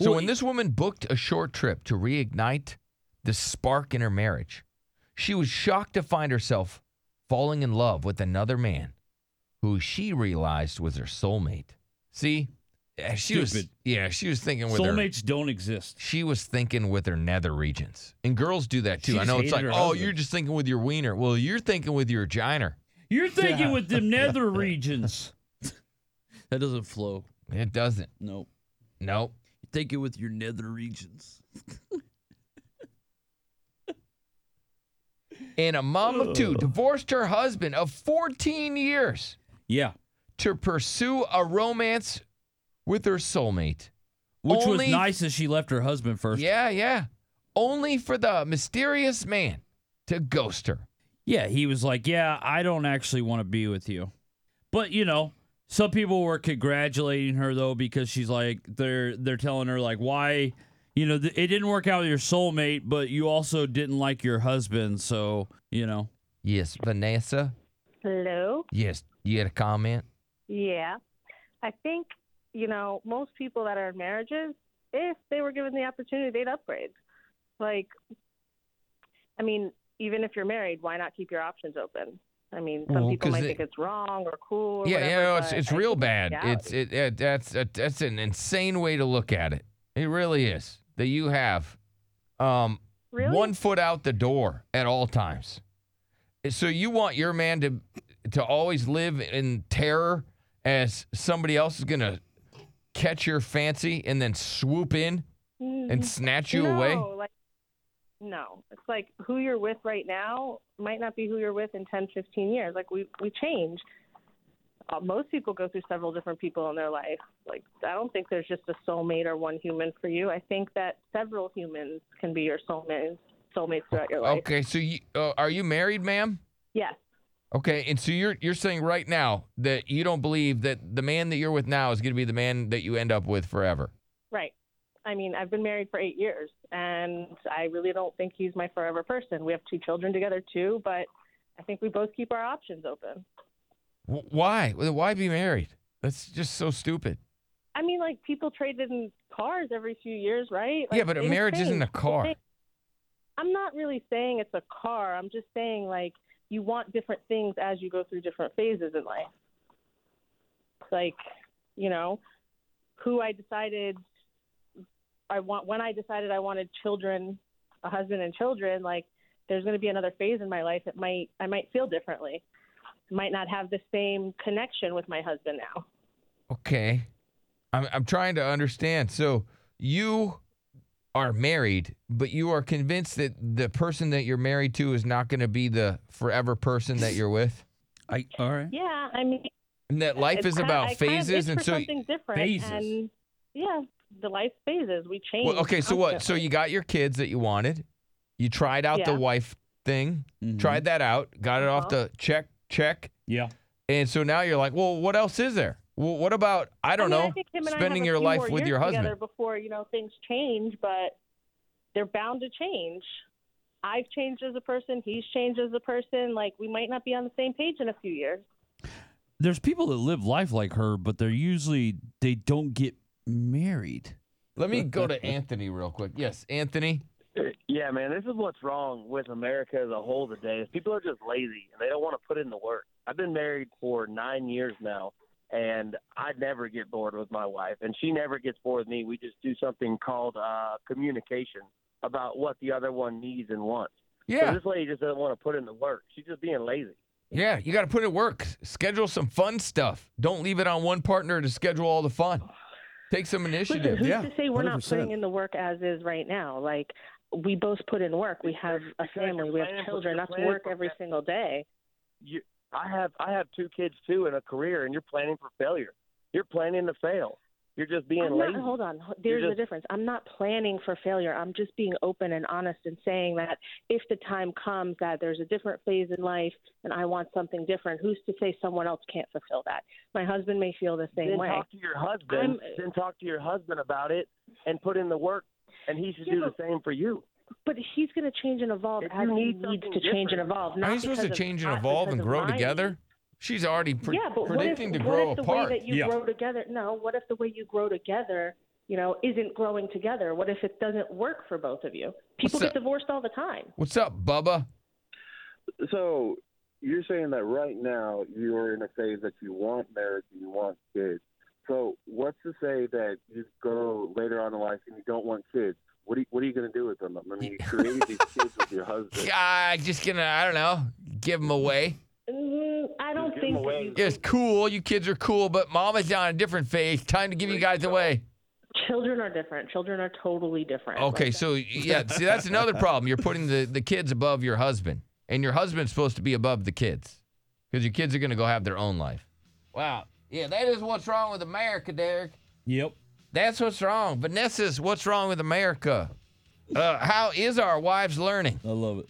So Well, when this woman booked a short trip to reignite the spark in her marriage, she was shocked to find herself falling in love with another man who she realized was her soulmate. See, Eh, she was Stupid. yeah, she was thinking with her Soulmates don't exist. she was thinking with her nether regions. And girls do that too. She I just know it's like, hated her "Oh, husband." you're just thinking with your wiener." Well, you're thinking with your vagina. You're thinking Yeah. with the nether regions. that doesn't flow. It doesn't. Nope. Nope. You're thinking with your nether regions. And a mom of two divorced her husband of 14 years Yeah. to pursue a romance with her soulmate. Which Only- was nice as she left her husband first. Yeah, yeah. Only for the mysterious man to ghost her. Yeah, he was like, "Yeah, I don't actually want to be with you." But, you know, some people were congratulating her though because she's like they're they're telling her like why, you know, th- it didn't work out with your soulmate, but you also didn't like your husband, so, you know. Yes, Vanessa. Hello. Yes, you had a comment? Yeah. I think, you know, most people that are in marriages, if they were given the opportunity, they'd upgrade. Like, I mean, even if you're married, why not keep your options open? I mean, some Well, people might think it's wrong or cool. Or yeah, whatever, yeah, no, it's it's real bad. It's it, it that's that, that's an insane way to look at it. It really is. That you have um really one foot out the door at all times. So you want your man to to always live in terror as somebody else is gonna catch your fancy and then swoop in and snatch you no, away? Like, no, it's like who you're with right now might not be who you're with in 10, 15 years. Like we we change. Uh, most people go through several different people in their life. Like I don't think there's just a soulmate or one human for you. I think that several humans can be your soulmates soulmates throughout your life. Okay, so you uh, are you married, ma'am? Yes. Okay, and so you're you're saying right now that you don't believe that the man that you're with now is going to be the man that you end up with forever. Right. I mean, I've been married for eight years, and I really don't think he's my forever person. We have two children together too, but I think we both keep our options open. Why? Why be married? That's just so stupid. I mean, like people traded in cars every few years, right? Yeah, but a marriage isn't a car. I'm not really saying it's a car. I'm just saying like you want different things as you go through different phases in life. Like, you know, who I decided I want when I decided I wanted children, a husband and children, like there's going to be another phase in my life that might I might feel differently. Might not have the same connection with my husband now. Okay, I'm I'm trying to understand. So you are married, but you are convinced that the person that you're married to is not going to be the forever person that you're with, I all right. Yeah, I mean, and that life is kinda- about I kind of phases, and so. something different. Phases. And yeah, the life phases we change. Well, okay, so what? So you got your kids that you wanted. You tried out the Yeah. wife thing. Mhm. Tried that out. Got it off Uh-huh. the check check. Yeah. And so now you're like, well, what else is there? Well, what about I don't mean, know, I think him and I spending a your few life more with years your husband? together before you know things change, but they're bound to change. I've changed as a person. He's changed as a person. Like we might not be on the same page in a few years. There's people that live life like her, but they're usually they don't get married. Let me go to Anthony real quick. Yes, Anthony. Yeah, man, this is what's wrong with America as a whole today. Is people are just lazy and they don't want to put in the work. I've been married for nine years now, and I never get bored with my wife, and she never gets bored with me. We just do something called uh, communication about what the other one needs and wants. So Yeah, this lady just doesn't want to put in the work. She's just being lazy. yeah. You got to put it work. Schedule some fun stuff. Don't leave it on one partner to schedule all the fun. Take some initiative. who's yeah, to say we're not 100%. putting in the work as is right now? Like we both put in work. We have a family. We have children. you're That's work every single day. You, I have I have two kids too and a career, and you're planning for failure. You're planning to fail. You're just being I'm lazy. not, hold on. There's a difference. I'm not planning for failure. I'm just being open and honest and saying that if the time comes that there's a different phase in life and I want something different, who's to say someone else can't fulfill that? My husband may feel the same then way. talk to your husband. I'm- then talk to your husband about it and put in the work, and he should Yeah, do the same for you. But he's going to change and evolve If as he needs to something change and evolve. Not Are you supposed to because of- change and evolve and grow my together? Needs. She's already pre- yeah, but what if, predicting to what grow if the apart. way that you Yeah. grow together? No, what if the way you grow together you know, isn't growing together? What if it doesn't work for both of you? People What's get divorced all the time. What's up, Bubba? So you're saying that right now you're in a phase that you want marriage and you want kids. So what's to say that you go later on in life and you don't want kids? What are you, what are you going to do with them? I mean, you created these kids with your husband. I'm just gonna, I don't know, give them away. I don't give think away. It's cool. You kids are cool, but mama's on a different phase. Time to give you guys away. children are different. Children are totally different. Okay, Like, so yeah, see that's another problem. You're putting the, the kids above your husband, and your husband's supposed to be above the kids, because your kids are gonna go have their own life. Wow, yeah, that is what's wrong with America, Derek. Yep. That's what's wrong. Vanessa's what's wrong with America. Uh, how is our wives learning? I love it.